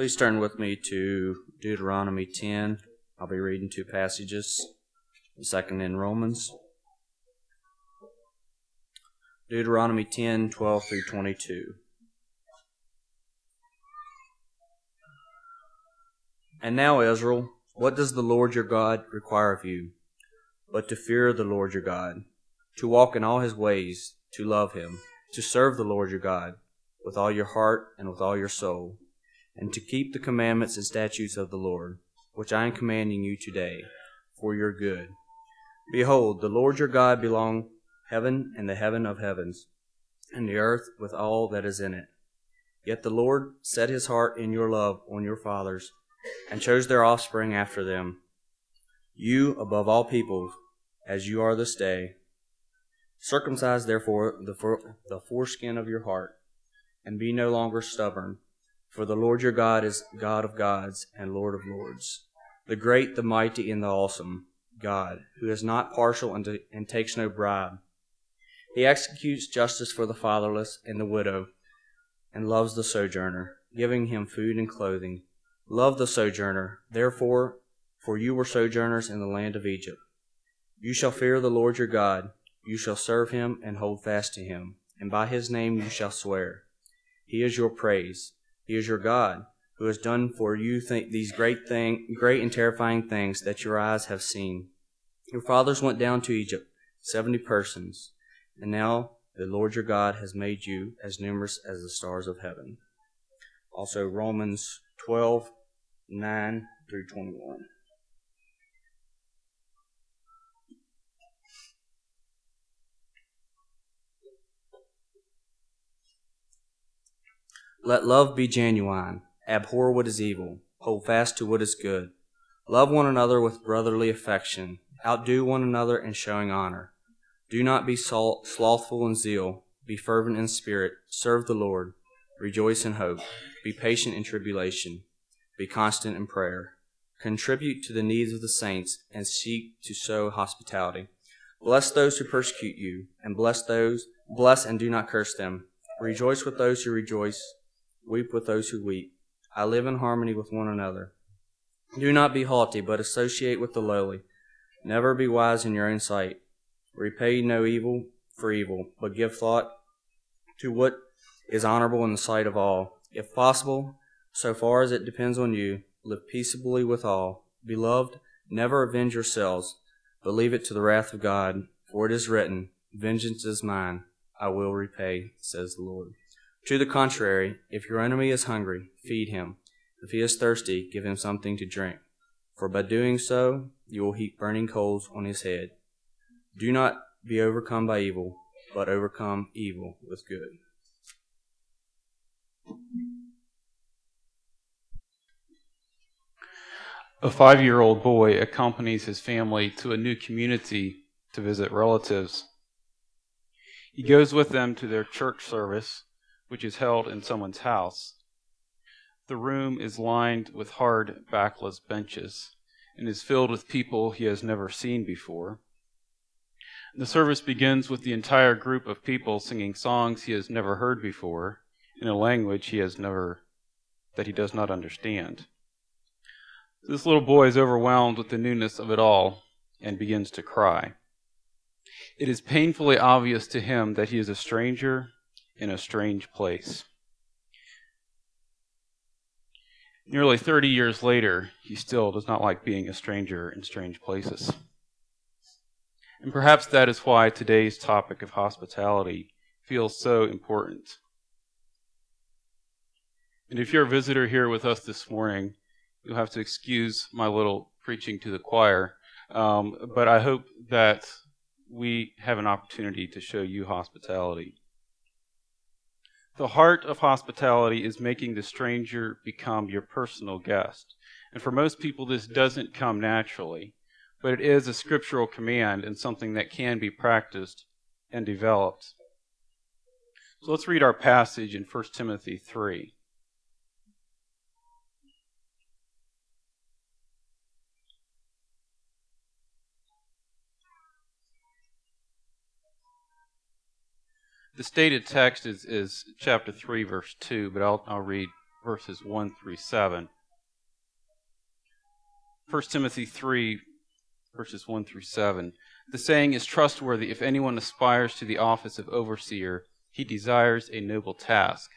Please turn with me to Deuteronomy 10. I'll be reading two passages, the second in Romans. Deuteronomy 10 12 through 22. And now, Israel, what does the Lord your God require of you? But to fear the Lord your God, to walk in all his ways, to love him, to serve the Lord your God with all your heart and with all your soul and to keep the commandments and statutes of the Lord, which I am commanding you today, for your good. Behold, the Lord your God belong heaven and the heaven of heavens, and the earth with all that is in it. Yet the Lord set his heart in your love on your fathers, and chose their offspring after them, you above all peoples, as you are this day. Circumcise therefore the, for, the foreskin of your heart, and be no longer stubborn for the Lord your God is God of gods and Lord of lords, the great, the mighty, and the awesome God, who is not partial and, and takes no bribe. He executes justice for the fatherless and the widow, and loves the sojourner, giving him food and clothing. Love the sojourner, therefore, for you were sojourners in the land of Egypt. You shall fear the Lord your God, you shall serve him and hold fast to him, and by his name you shall swear. He is your praise. He is your God, who has done for you th- these great thing, great and terrifying things that your eyes have seen. Your fathers went down to Egypt, seventy persons, and now the Lord your God has made you as numerous as the stars of heaven. Also Romans twelve nine through 21. Let love be genuine. Abhor what is evil. Hold fast to what is good. Love one another with brotherly affection. Outdo one another in showing honor. Do not be slothful in zeal. Be fervent in spirit. Serve the Lord. Rejoice in hope. Be patient in tribulation. Be constant in prayer. Contribute to the needs of the saints and seek to sow hospitality. Bless those who persecute you, and bless those, bless and do not curse them. Rejoice with those who rejoice Weep with those who weep. I live in harmony with one another. Do not be haughty, but associate with the lowly. Never be wise in your own sight. Repay no evil for evil, but give thought to what is honorable in the sight of all. If possible, so far as it depends on you, live peaceably with all. Beloved, never avenge yourselves, but leave it to the wrath of God, for it is written, Vengeance is mine, I will repay, says the Lord. To the contrary, if your enemy is hungry, feed him. If he is thirsty, give him something to drink. For by doing so, you will heap burning coals on his head. Do not be overcome by evil, but overcome evil with good. A five year old boy accompanies his family to a new community to visit relatives. He goes with them to their church service which is held in someone's house. The room is lined with hard, backless benches and is filled with people he has never seen before. The service begins with the entire group of people singing songs he has never heard before in a language he has never that he does not understand. This little boy is overwhelmed with the newness of it all and begins to cry. It is painfully obvious to him that he is a stranger in a strange place. Nearly 30 years later, he still does not like being a stranger in strange places. And perhaps that is why today's topic of hospitality feels so important. And if you're a visitor here with us this morning, you'll have to excuse my little preaching to the choir. Um, but I hope that we have an opportunity to show you hospitality. The heart of hospitality is making the stranger become your personal guest. And for most people, this doesn't come naturally, but it is a scriptural command and something that can be practiced and developed. So let's read our passage in 1 Timothy 3. The stated text is, is chapter 3, verse 2, but I'll, I'll read verses 1 through 7. 1 Timothy 3, verses 1 through 7. The saying is trustworthy if anyone aspires to the office of overseer, he desires a noble task.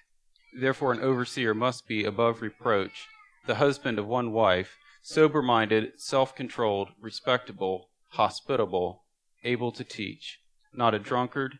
Therefore, an overseer must be above reproach, the husband of one wife, sober minded, self controlled, respectable, hospitable, able to teach, not a drunkard,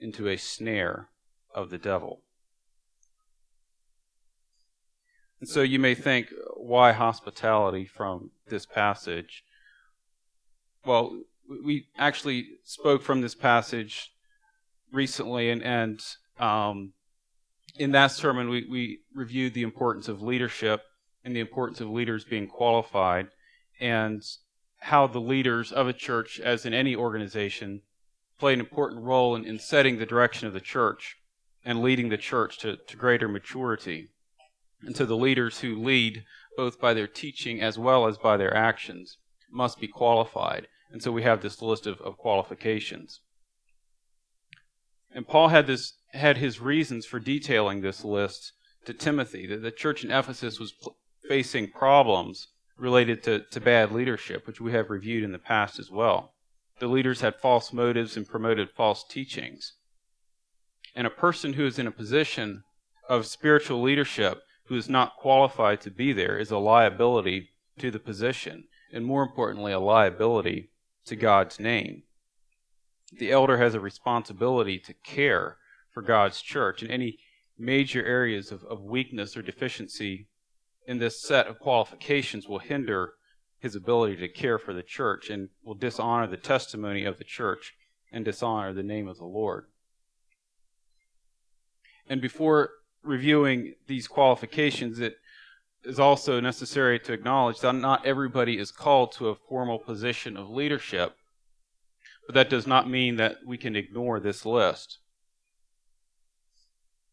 into a snare of the devil. And so you may think, why hospitality from this passage? Well, we actually spoke from this passage recently, and, and um, in that sermon, we, we reviewed the importance of leadership and the importance of leaders being qualified, and how the leaders of a church, as in any organization, play an important role in, in setting the direction of the church and leading the church to, to greater maturity. And so the leaders who lead, both by their teaching as well as by their actions, must be qualified. And so we have this list of, of qualifications. And Paul had this had his reasons for detailing this list to Timothy. That the church in Ephesus was pl- facing problems related to, to bad leadership, which we have reviewed in the past as well. The leaders had false motives and promoted false teachings. And a person who is in a position of spiritual leadership who is not qualified to be there is a liability to the position, and more importantly, a liability to God's name. The elder has a responsibility to care for God's church, and any major areas of, of weakness or deficiency in this set of qualifications will hinder his ability to care for the church and will dishonor the testimony of the church and dishonor the name of the Lord. And before reviewing these qualifications, it is also necessary to acknowledge that not everybody is called to a formal position of leadership, but that does not mean that we can ignore this list.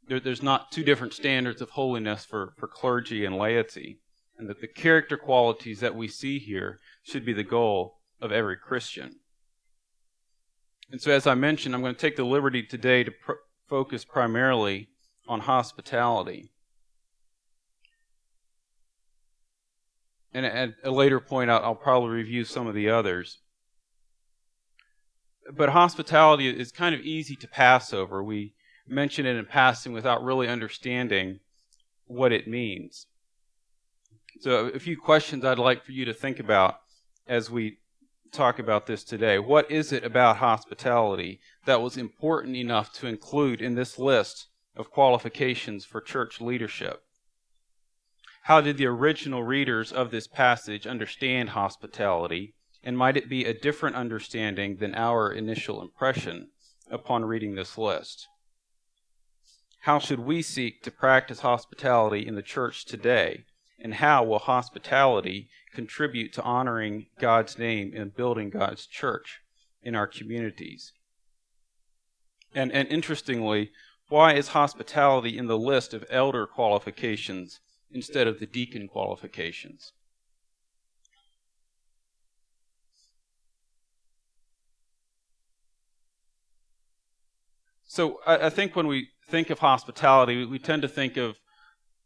There, there's not two different standards of holiness for, for clergy and laity, and that the character qualities that we see here should be the goal of every Christian. And so, as I mentioned, I'm going to take the liberty today to pr- focus primarily on hospitality. And at a later point, I'll, I'll probably review some of the others. But hospitality is kind of easy to pass over. We mention it in passing without really understanding what it means. So, a few questions I'd like for you to think about as we talk about this today. What is it about hospitality that was important enough to include in this list of qualifications for church leadership? How did the original readers of this passage understand hospitality, and might it be a different understanding than our initial impression upon reading this list? How should we seek to practice hospitality in the church today? And how will hospitality contribute to honoring God's name and building God's church in our communities? And, and interestingly, why is hospitality in the list of elder qualifications instead of the deacon qualifications? So I, I, think when we think of hospitality, we, we tend to think of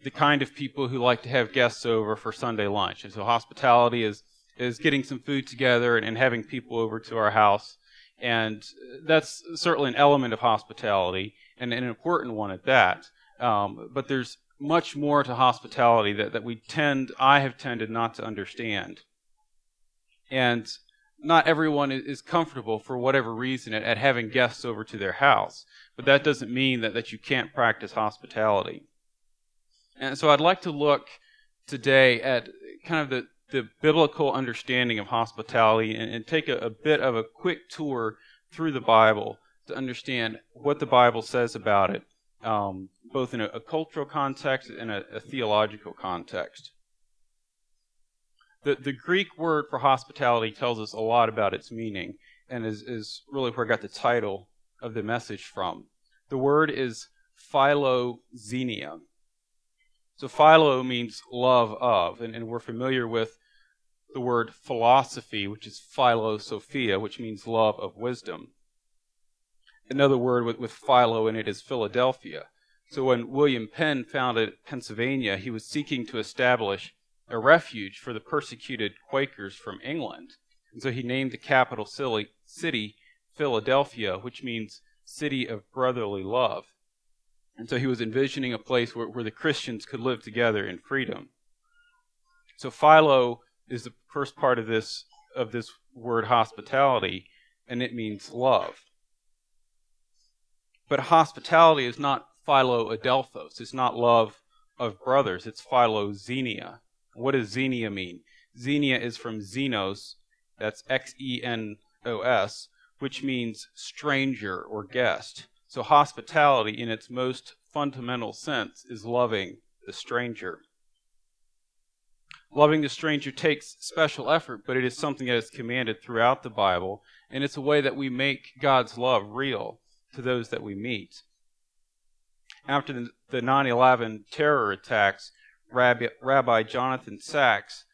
the kind of people who like to have guests over for Sunday lunch. And so hospitality is is getting some food together and, and having people over to our house. And that's certainly an element of hospitality and an important one at that. Um, but there's much more to hospitality that, that we tend, I have tended not to understand. And not everyone is comfortable for whatever reason at, at having guests over to their house. But that doesn't mean that, that you can't practice hospitality. And so I'd like to look today at kind of the, the biblical understanding of hospitality and, and take a, a bit of a quick tour through the Bible to understand what the Bible says about it um, both in a, a, cultural context and a, a theological context. The, the Greek word for hospitality tells us a lot about its meaning and is, is really where I got the title of the message from. The word is philoxenia. So philo means love of, and, and we're familiar with the word philosophy, which is philosophia, which means love of wisdom. Another word with, with philo in it is Philadelphia. So when William Penn founded Pennsylvania, he was seeking to establish a refuge for the persecuted Quakers from England. And so he named the capital city Philadelphia, which means city of brotherly love. And so he was envisioning a place where, where the Christians could live together in freedom. So Philo is the first part of this of this word hospitality, and it means love. But hospitality is not philoadelphos. It's not love of brothers. It's philoxenia. What does xenia mean? Xenia is from xenos, that's X E N O S, which means stranger or guest. So hospitality, in its most fundamental sense, is loving the stranger. Loving the stranger takes special effort, but it is something that is commanded throughout the Bible, and it's a way that we make God's love real to those that we meet. After the 9 11 terror attacks, Rabbi, Rabbi Jonathan Sacks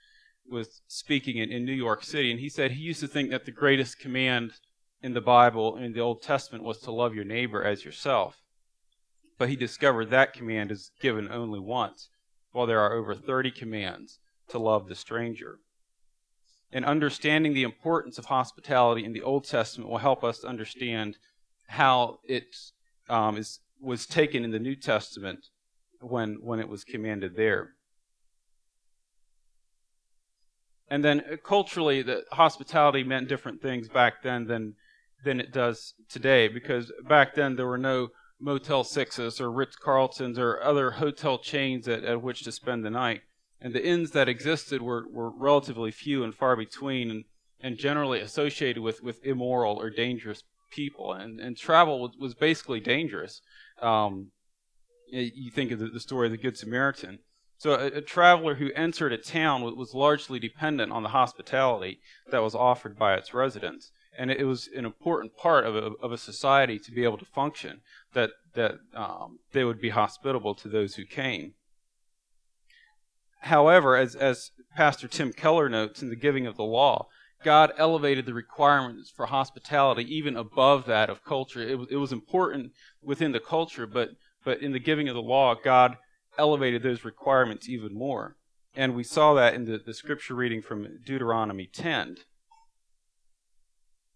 was speaking in, in New York City, and he said he used to think that the greatest command in the Bible in the Old Testament was to love your neighbor as yourself. But he discovered that command is given only once, while there are over 30 commands to love the stranger. And understanding the importance of hospitality in the Old Testament will help us understand how it um, is, was taken in the New Testament when, when it was commanded there. And then culturally, the hospitality meant different things back then than than it does today, because back then there were no Motel Sixes or Ritz Carltons or other hotel chains at, at which to spend the night, and the inns that existed were, were relatively few and far between, and, and generally associated with, with immoral or dangerous people, and and travel was, was basically dangerous. Um, you think of the, the, story of the Good Samaritan. So a, a traveler who entered a town was, was, largely dependent on the hospitality that was offered by its residents, and it, was an important part of a, of a society to be able to function that that um, they would be hospitable to those who came. However, as as Pastor Tim Keller notes in the Giving of the Law, God elevated the requirements for hospitality even above that of culture. It was, it was important within the culture, but, but in the giving of the law, God elevated those requirements even more. And we saw that in the, the scripture reading from Deuteronomy 10.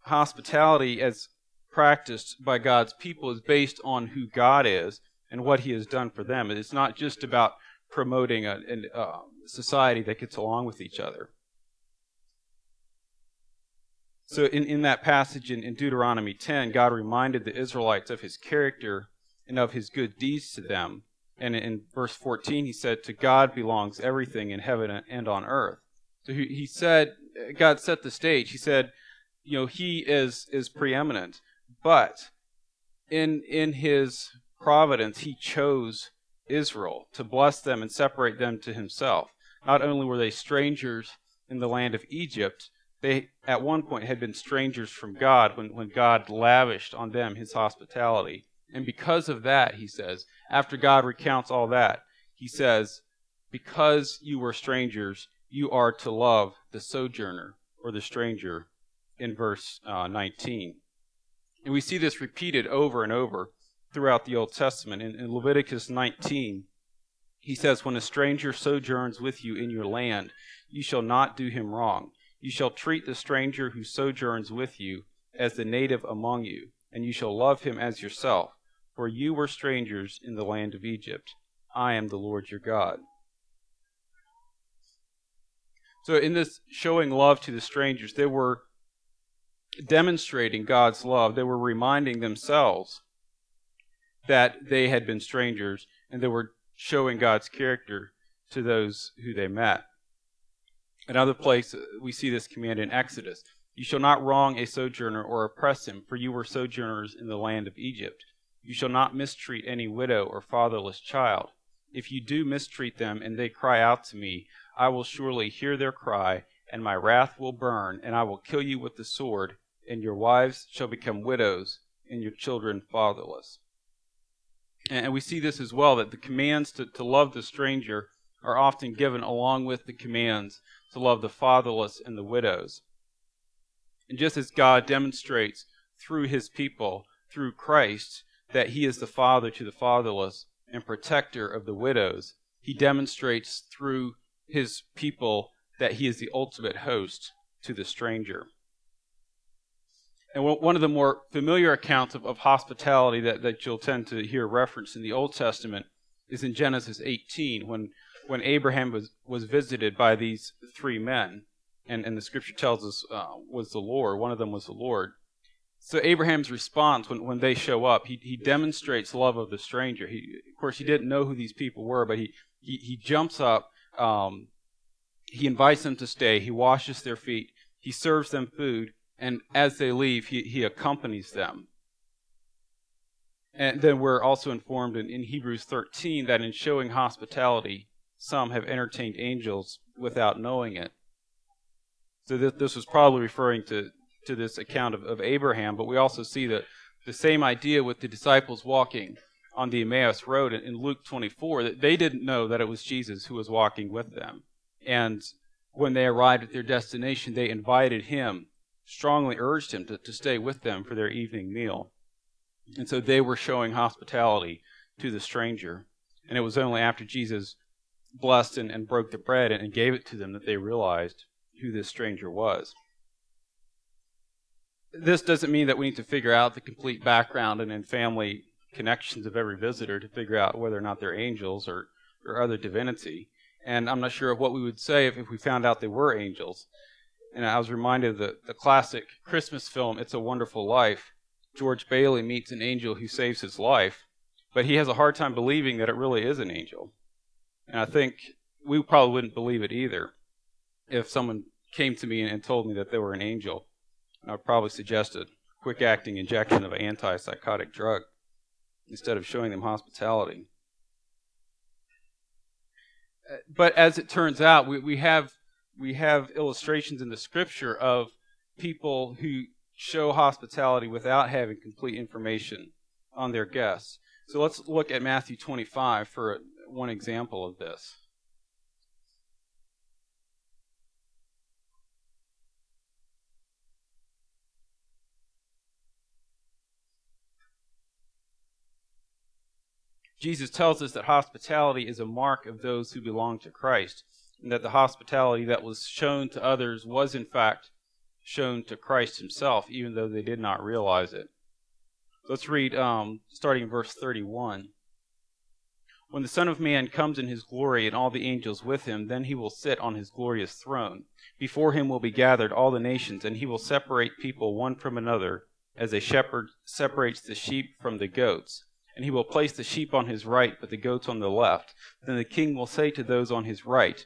Hospitality, as practiced by God's people, is based on who God is and what He has done for them. It's not just about promoting a, a, a society that gets along with each other. So, in, in that passage in, in Deuteronomy 10, God reminded the Israelites of his character and of his good deeds to them. And in verse 14, he said, To God belongs everything in heaven and on earth. So he, he said, God set the stage. He said, you know, he is, is preeminent. But in, in his providence, he chose Israel to bless them and separate them to himself. Not only were they strangers in the land of Egypt, they, at one point, had been strangers from God when, when God lavished on them his hospitality. And because of that, he says, after God recounts all that, he says, Because you were strangers, you are to love the sojourner or the stranger in verse uh, 19. And we see this repeated over and over throughout the Old Testament. In, in Leviticus 19, he says, When a stranger sojourns with you in your land, you shall not do him wrong. You shall treat the stranger who sojourns with you as the native among you, and you shall love him as yourself, for you were strangers in the land of Egypt. I am the Lord your God. So, in this showing love to the strangers, they were demonstrating God's love. They were reminding themselves that they had been strangers, and they were showing God's character to those who they met. Another place uh, we see this command in Exodus You shall not wrong a sojourner or oppress him, for you were sojourners in the land of Egypt. You shall not mistreat any widow or fatherless child. If you do mistreat them and they cry out to me, I will surely hear their cry, and my wrath will burn, and I will kill you with the sword, and your wives shall become widows, and your children fatherless. And we see this as well that the commands to, to love the stranger are often given along with the commands to love the fatherless and the widows. And just as God demonstrates through his people, through Christ, that he is the father to the fatherless and protector of the widows, he demonstrates through his people that he is the ultimate host to the stranger. And one of the more familiar accounts of, of hospitality that, that you'll tend to hear referenced in the Old Testament is in Genesis 18, when, when Abraham was, was visited by these three men. And, and the scripture tells us uh, was the Lord. One of them was the Lord. So Abraham's response when, when they show up, he, he demonstrates love of the stranger. He, of course, he didn't know who these people were, but he, he, he jumps up. Um, he invites them to stay. He washes their feet. He serves them food and as they leave, he, he accompanies them. And then we're also informed in, in Hebrews 13 that in showing hospitality, some have entertained angels without knowing it. So this, this was probably referring to, to this account of, of Abraham, but we also see that the same idea with the disciples walking on the Emmaus Road in, in Luke 24, that they didn't know that it was Jesus who was walking with them. And when they arrived at their destination, they invited him strongly urged him to, to stay with them for their evening meal. And so they were showing hospitality to the stranger. And it was only after Jesus blessed and, and broke the bread and, and gave it to them that they realized who this stranger was. This doesn't mean that we need to figure out the complete background and, and family connections of every visitor to figure out whether or not they're angels or, or other divinity. And I'm not sure what we would say if, if we found out they were angels and I was reminded of the, the classic Christmas film, It's a Wonderful Life. George Bailey meets an angel who saves his life, but he has a hard time believing that it really is an angel. And I think we probably wouldn't believe it either if someone came to me and told me that they were an angel. I would probably suggest a quick acting injection of an antipsychotic drug instead of showing them hospitality. Uh, but as it turns out, we, we have we have illustrations in the scripture of people who show hospitality without having complete information on their guests. So let's look at Matthew 25 for one example of this. Jesus tells us that hospitality is a mark of those who belong to Christ that the hospitality that was shown to others was in fact shown to Christ himself, even though they did not realize it. Let's read um, starting in verse 31. When the Son of Man comes in his glory and all the angels with him, then he will sit on his glorious throne. Before him will be gathered all the nations, and he will separate people one from another, as a shepherd separates the sheep from the goats. And he will place the sheep on his right, but the goats on the left. Then the king will say to those on his right,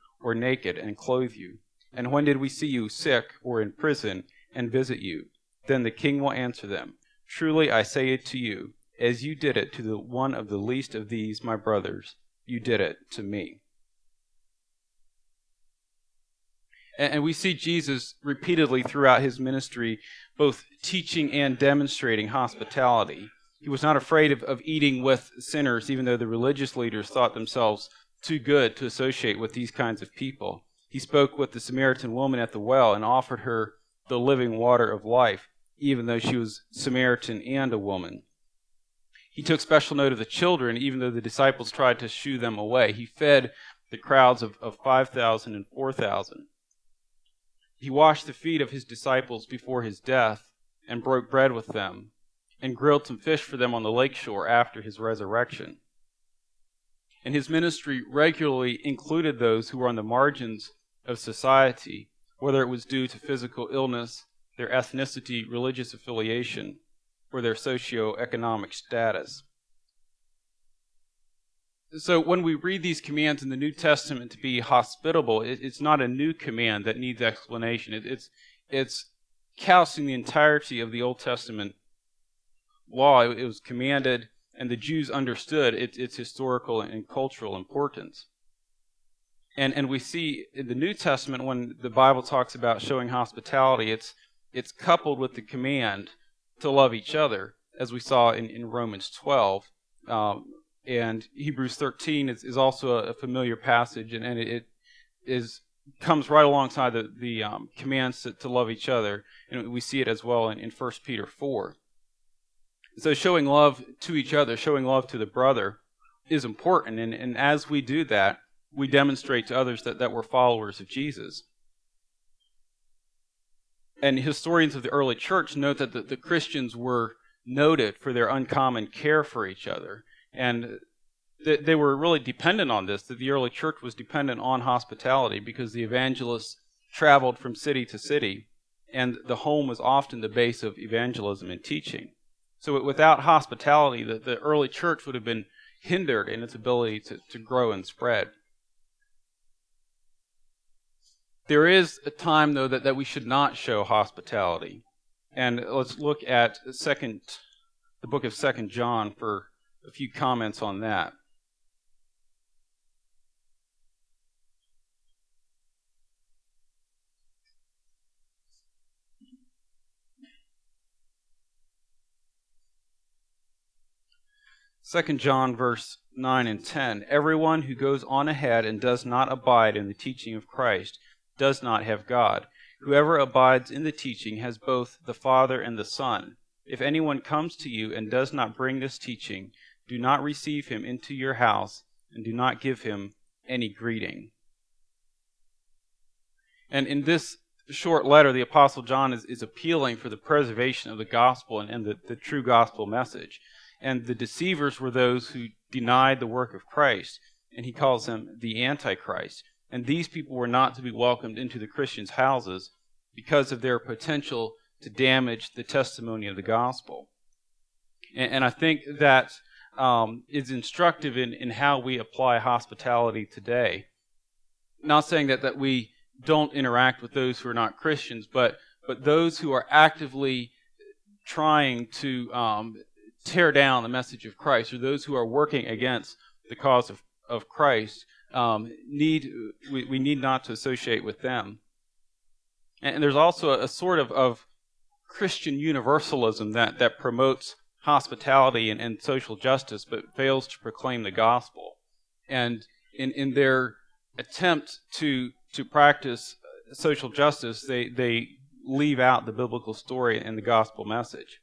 Or naked and clothe you? And when did we see you sick or in prison and visit you? Then the king will answer them Truly I say it to you, as you did it to the one of the least of these my brothers, you did it to me. And we see Jesus repeatedly throughout his ministry, both teaching and demonstrating hospitality. He was not afraid of, of eating with sinners, even though the religious leaders thought themselves too good to associate with these kinds of people. He spoke with the Samaritan woman at the well and offered her the living water of life, even though she was Samaritan and a woman. He took special note of the children, even though the disciples tried to shoo them away. He fed the crowds of, of 5,000 and 4,000. He washed the feet of his disciples before his death and broke bread with them. and grilled some fish for them on the lakeshore after his resurrection. And his ministry regularly included those who were on the margins of society, whether it was due to physical illness, their ethnicity, religious affiliation, or their socio-economic status. So when we read these commands in the New Testament to be hospitable, it, it's not a new command that needs explanation. It, it's it's couched the entirety of the Old Testament law. It was commanded, and the Jews understood its, its historical and cultural importance. And and we see in the New Testament when the Bible talks about showing hospitality, it's it's coupled with the command to love each other, as we saw in, in Romans 12. Um, and Hebrews 13 is, is also a, familiar passage, and, and it, it is comes right alongside the, the um, commands to, to, love each other, and we see it as well in, in 1 Peter 4. So showing love to each other, showing love to the brother, is important, and, and as we do that, we demonstrate to others that, that we're followers of Jesus. And historians of the early church note that the, the Christians were noted for their uncommon care for each other and th- they were really dependent on this. That the early church was dependent on hospitality because the evangelists traveled from city to city, and the home was often the base of evangelism and teaching. So without hospitality, the, the early church would have been hindered in its ability to, to grow and spread. There is a time, though, that, that we should not show hospitality. And let's look at second, the book of Second John for a few comments on that. Second John verse 9 and 10 Everyone who goes on ahead and does not abide in the teaching of Christ does not have God. Whoever abides in the teaching has both the Father and the Son. If anyone comes to you and does not bring this teaching, do not receive him into your house, and do not give him any greeting. And in this short letter, the Apostle John is, is appealing for the preservation of the gospel and, and the, the true gospel message. And the deceivers were those who denied the work of Christ, and he calls them the Antichrist. And these people were not to be welcomed into the Christians' houses because of their potential to damage the testimony of the gospel. And, and I think that um, is instructive in, in how we apply hospitality today. Not saying that, that we don't interact with those who are not Christians, but, but those who are actively trying to um, tear down the message of Christ, or those who are working against the cause of, of Christ, um, need we, we need not to associate with them. And there's also a, a sort of, of Christian universalism that, that promotes hospitality and, and social justice, but fails to proclaim the gospel. And in, in their attempt to to practice social justice, they they leave out the biblical story and the gospel message.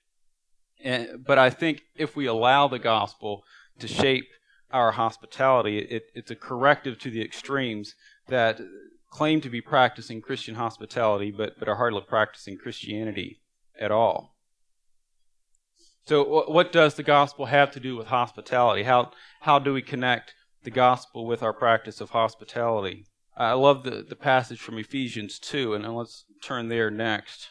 And, but I think if we allow the gospel to shape our hospitality, it, it's a corrective to the extremes that claim to be practicing Christian hospitality, but, but are hardly practicing Christianity at all. So, what does the gospel have to do with hospitality? How, how do we connect the gospel with our practice of hospitality? I love the, the passage from Ephesians 2, and let's turn there next.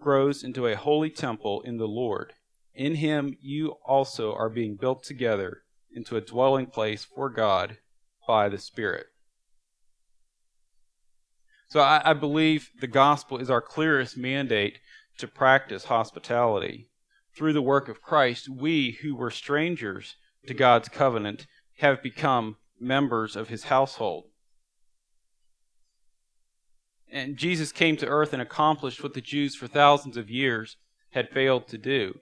grows into a holy temple in the Lord. In him you also are being built together into a dwelling place for God by the Spirit. So I, I, believe the gospel is our clearest mandate to practice hospitality. Through the work of Christ, we who were strangers to God's covenant have become members of his household. And Jesus came to earth and accomplished what the Jews for thousands of years had failed to do.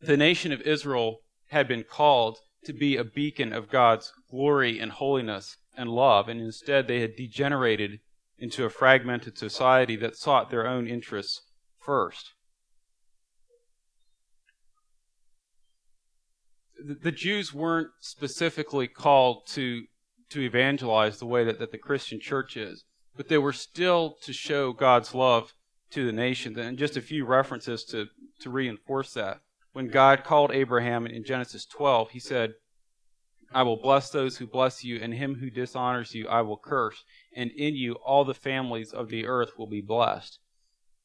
The nation of Israel had been called to be a beacon of God's glory and holiness and love, and instead they had degenerated into a fragmented society that sought their own interests first. The Jews weren't specifically called to, to evangelize the way that, that the Christian church is but they were still to show God's love to the nations. And just a few references to, to reinforce that. When God called Abraham in Genesis 12, he said, I will bless those who bless you, and him who dishonors you I will curse, and in you all the families of the earth will be blessed.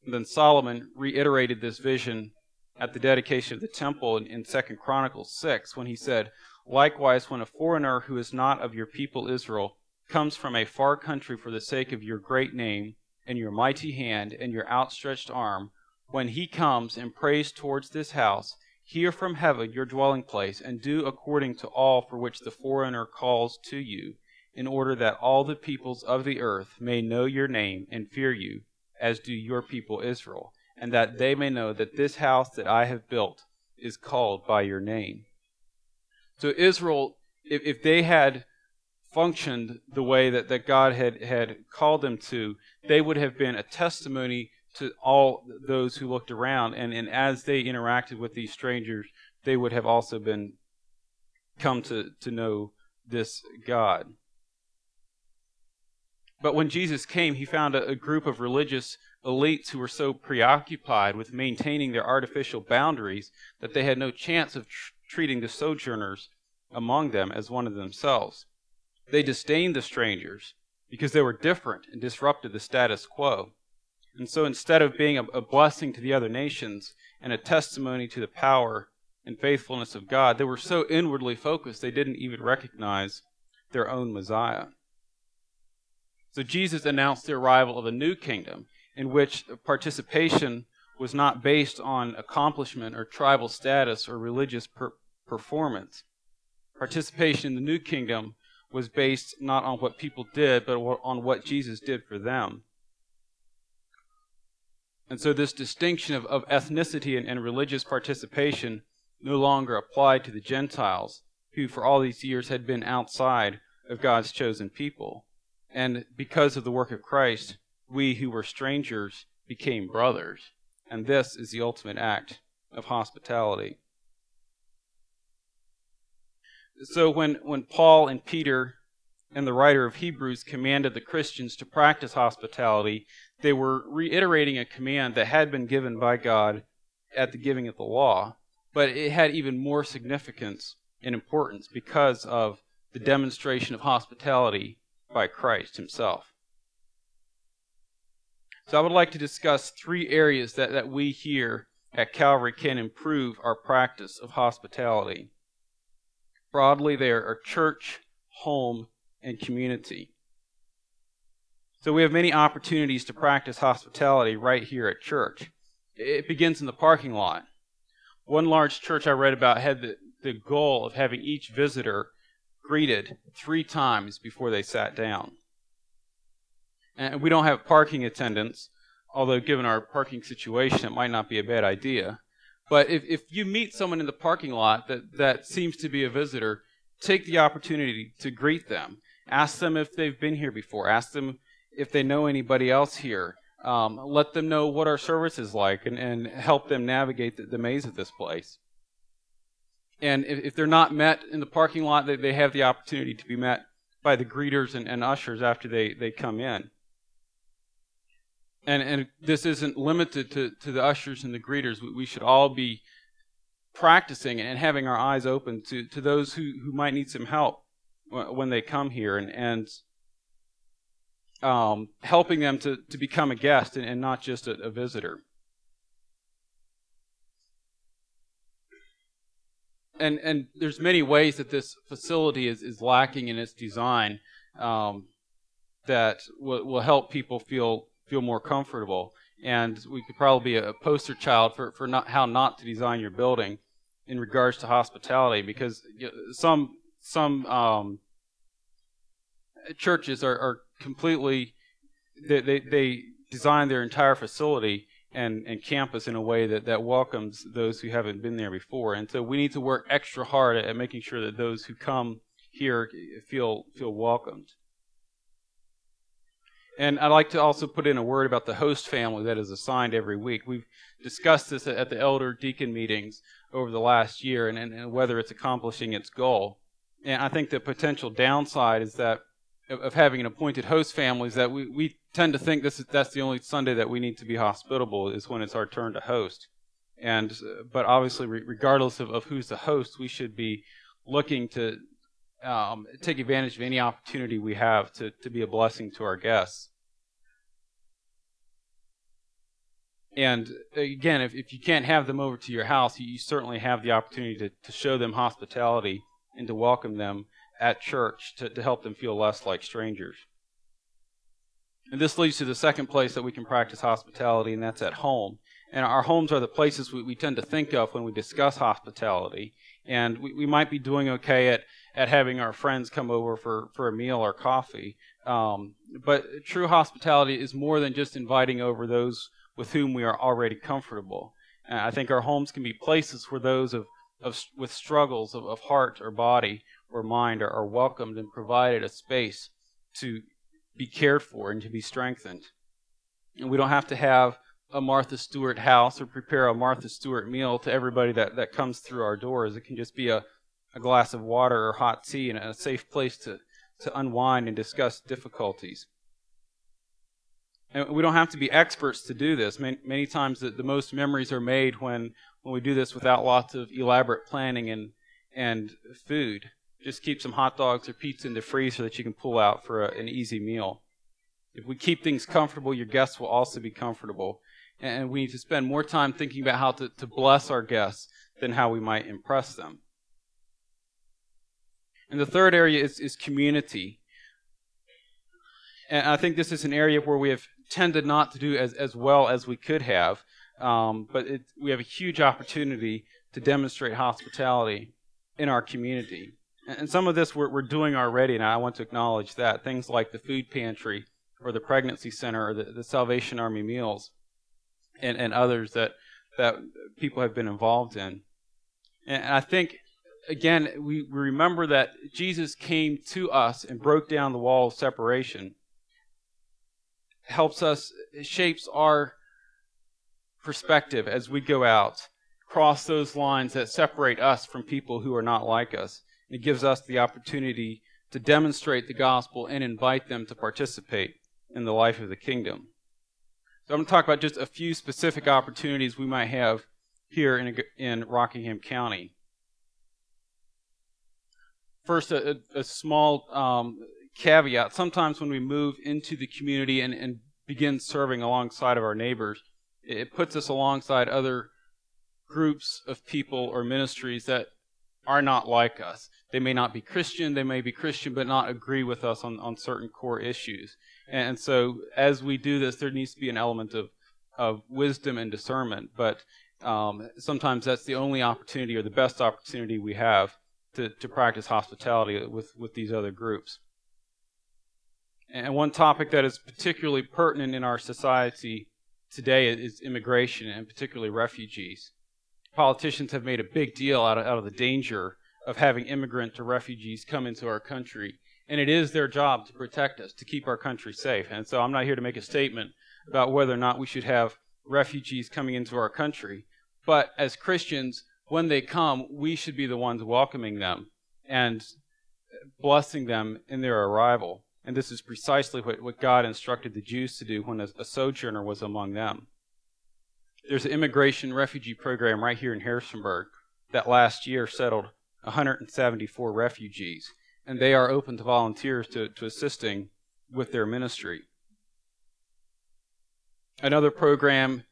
And then Solomon reiterated this vision at the dedication of the temple in, in 2 Chronicles 6 when he said, Likewise, when a foreigner who is not of your people Israel comes from a far country for the sake of your great name and your mighty hand and your outstretched arm, when he comes and prays towards this house, hear from heaven your dwelling place, and do according to all for which the foreigner calls to you, in order that all the peoples of the earth may know your name and fear you, as do your people Israel, and that they may know that this house that I have built is called by your name. So, Israel, if, if they had functioned the way that, that God had, had called them to, they would have been a testimony to all those who looked around. And, and as they interacted with these strangers, they would have also been come to, to know this God. But when Jesus came, he found a, a group of religious elites who were so preoccupied with maintaining their artificial boundaries that they had no chance of tr- treating the sojourners among them as one of themselves. They disdained the strangers because they were different and disrupted the status quo. And so instead of being a, blessing to the other nations and a testimony to the power and faithfulness of God, they were so inwardly focused they didn't even recognize their own Messiah. So Jesus announced the arrival of a new kingdom in which participation was not based on accomplishment or tribal status or religious per- performance. Participation in the new kingdom was based not on what people did, but on what Jesus did for them. And so this distinction of, of ethnicity and, and religious participation no longer applied to the Gentiles, who for all these years had been outside of God's chosen people. And because of the work of Christ, we who were strangers became brothers. And this is the ultimate act of hospitality. So when, when Paul and Peter and the writer of Hebrews commanded the Christians to practice hospitality, they were reiterating a command that had been given by God at the giving of the law, but it had even more significance and importance because of the demonstration of hospitality by Christ himself. So I would like to discuss three areas that, that we here at Calvary can improve our practice of hospitality. Broadly, they are church, home, and community. So we have many opportunities to practice hospitality right here at church. It begins in the parking lot. One large church I read about had the, the goal of having each visitor greeted three times before they sat down. And we don't have parking attendants, although given our parking situation, it might not be a bad idea. But if, if you meet someone in the parking lot that, that seems to be a visitor, take the opportunity to greet them. Ask them if they've been here before. Ask them if they know anybody else here. Um, let them know what our service is like and, and help them navigate the, the maze of this place. And if, if, they're not met in the parking lot, they, they have the opportunity to be met by the greeters and, and ushers after they, they come in. And, and this isn't limited to, to the ushers and the greeters. We, we should all be practicing and having our eyes open to, to those who, who might need some help when they come here and, and um, helping them to, to become a guest and, and not just a, a, visitor. And, and there's many ways that this facility is, is lacking in its design um, that will, will help people feel feel more comfortable. And we could probably be a poster child for, for not, how not to design your building in regards to hospitality because some some um, churches are, are completely they, they, they design their entire facility and, and campus in a way that, that welcomes those who haven't been there before. And so we need to work extra hard at, at making sure that those who come here feel feel welcomed. And I'd like to also put in a word about the host family that is assigned every week. We've discussed this at the elder deacon meetings over the last year and, and, whether it's accomplishing its goal. And I think the potential downside is that of having an appointed host family is that we, we tend to think this is, that's the only Sunday that we need to be hospitable is when it's our turn to host. And uh, but obviously, regardless of, of who's the host, we should be looking to um, take advantage of any opportunity we have to, to be a blessing to our guests. And again, if, if you can't have them over to your house, you, you certainly have the opportunity to, to show them hospitality and to welcome them at church to, to help them feel less like strangers. And this leads to the second place that we can practice hospitality, and that's at home. And our homes are the places we, we tend to think of when we discuss hospitality. And we, we might be doing okay at, at having our friends come over for, for a meal or coffee. Um, but true hospitality is more than just inviting over those with whom we are already comfortable. And I think our homes can be places where those of, of with struggles of, of heart or body or mind are, are welcomed and provided a space to be cared for and to be strengthened. And we don't have to have a Martha Stewart house or prepare a Martha Stewart meal to everybody that, that comes through our doors. It can just be a, a glass of water or hot tea and a safe place to, to unwind and discuss difficulties. And we don't have to be experts to do this. Many, many times the, the most memories are made when, when we do this without lots of elaborate planning and, and food. Just keep some hot dogs or pizza in the freezer that you can pull out for a, an easy meal. If we keep things comfortable, your guests will also be comfortable. And we need to spend more time thinking about how to, to bless our guests than how we might impress them. And the third area is, is community. And I think this is an area where we have tended not to do as, as well as we could have. Um, but it, we have a huge opportunity to demonstrate hospitality in our community. And some of this we're, we're doing already, and I want to acknowledge that. Things like the food pantry or the pregnancy center or the, the Salvation Army meals and, and others that, that people have been involved in. And I think, again, we, remember that Jesus came to us and broke down the wall of separation helps us, shapes our perspective as we go out, cross those lines that separate us from people who are not like us. It gives us the opportunity to demonstrate the gospel and invite them to participate in the life of the kingdom. So I'm going to talk about just a few specific opportunities we might have here in, in Rockingham County. First, a, a small um, caveat sometimes when we move into the community and, and begin serving alongside of our neighbors, it puts us alongside other groups of people or ministries that are not like us. They may not be Christian, they may be Christian, but not agree with us on, on certain core issues. And so, as we do this, there needs to be an element of, of wisdom and discernment, but um, sometimes that's the only opportunity or the best opportunity we have to, to practice hospitality with, with these other groups. And one topic that is particularly pertinent in our society today is immigration, and particularly refugees. Politicians have made a big deal out of, out of the danger of having immigrant or refugees come into our country And it is their job to protect us, to keep our country safe. And so I'm not here to make a statement about whether or not we should have refugees coming into our country. But as Christians, when they come, we should be the ones welcoming them and blessing them in their arrival. And this is precisely what, what God instructed the Jews to do when a, a sojourner was among them. There's an immigration refugee program right here in Harrisonburg that last year settled 174 refugees, and they are open to volunteers to, to assisting with their ministry. Another program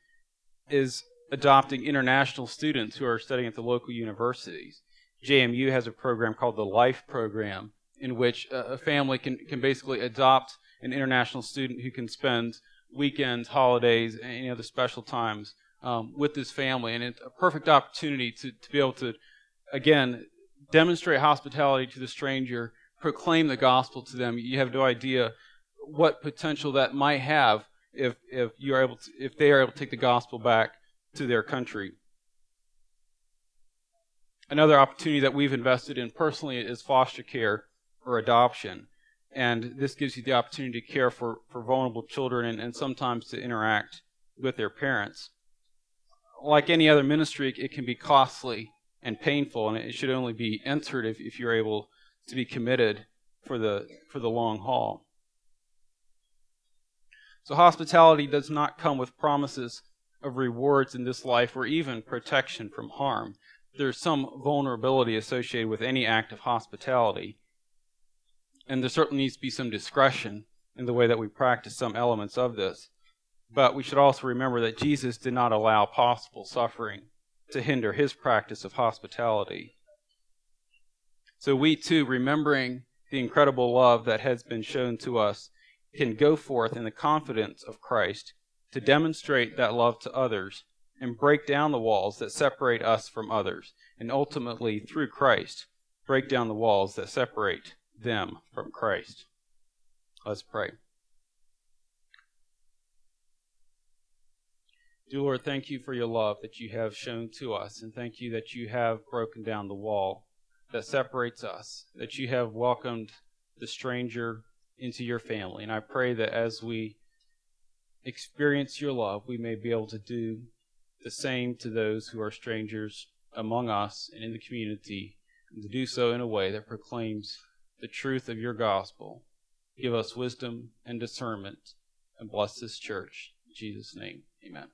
is adopting international students who are studying at the local universities. JMU has a program called the Life Program, in which a family can, can basically adopt an international student who can spend weekends, holidays, and any other special times um, with this family. And it's a perfect opportunity to, to be able to, again, demonstrate hospitality to the stranger, proclaim the gospel to them. You have no idea what potential that might have if if you are able to, if they are able to take the gospel back to their country. Another opportunity that we've invested in personally is foster care or adoption. And this gives you the opportunity to care for, for vulnerable children and, and sometimes to interact with their parents. Like any other ministry, it can be costly and painful, and it should only be entered if, if you're able to be committed for the, for the long haul. So, hospitality does not come with promises of rewards in this life or even protection from harm. There's some vulnerability associated with any act of hospitality. And there certainly needs to be some discretion in the way that we practice some elements of this. But we should also remember that Jesus did not allow possible suffering to hinder his practice of hospitality. So we too, remembering the incredible love that has been shown to us, can go forth in the confidence of Christ to demonstrate that love to others and break down the walls that separate us from others, and ultimately, through Christ, break down the walls that separate them from Christ. Let's pray. Dear Lord, thank you for your love that you have shown to us, and thank you that you have broken down the wall that separates us, that you have welcomed the stranger into your family. And I pray that as we experience your love, we may be able to do the same to those who are strangers among us and in the community, and to do so in a way that proclaims the truth of your gospel. Give us wisdom and discernment, and bless this church. In Jesus' name, amen.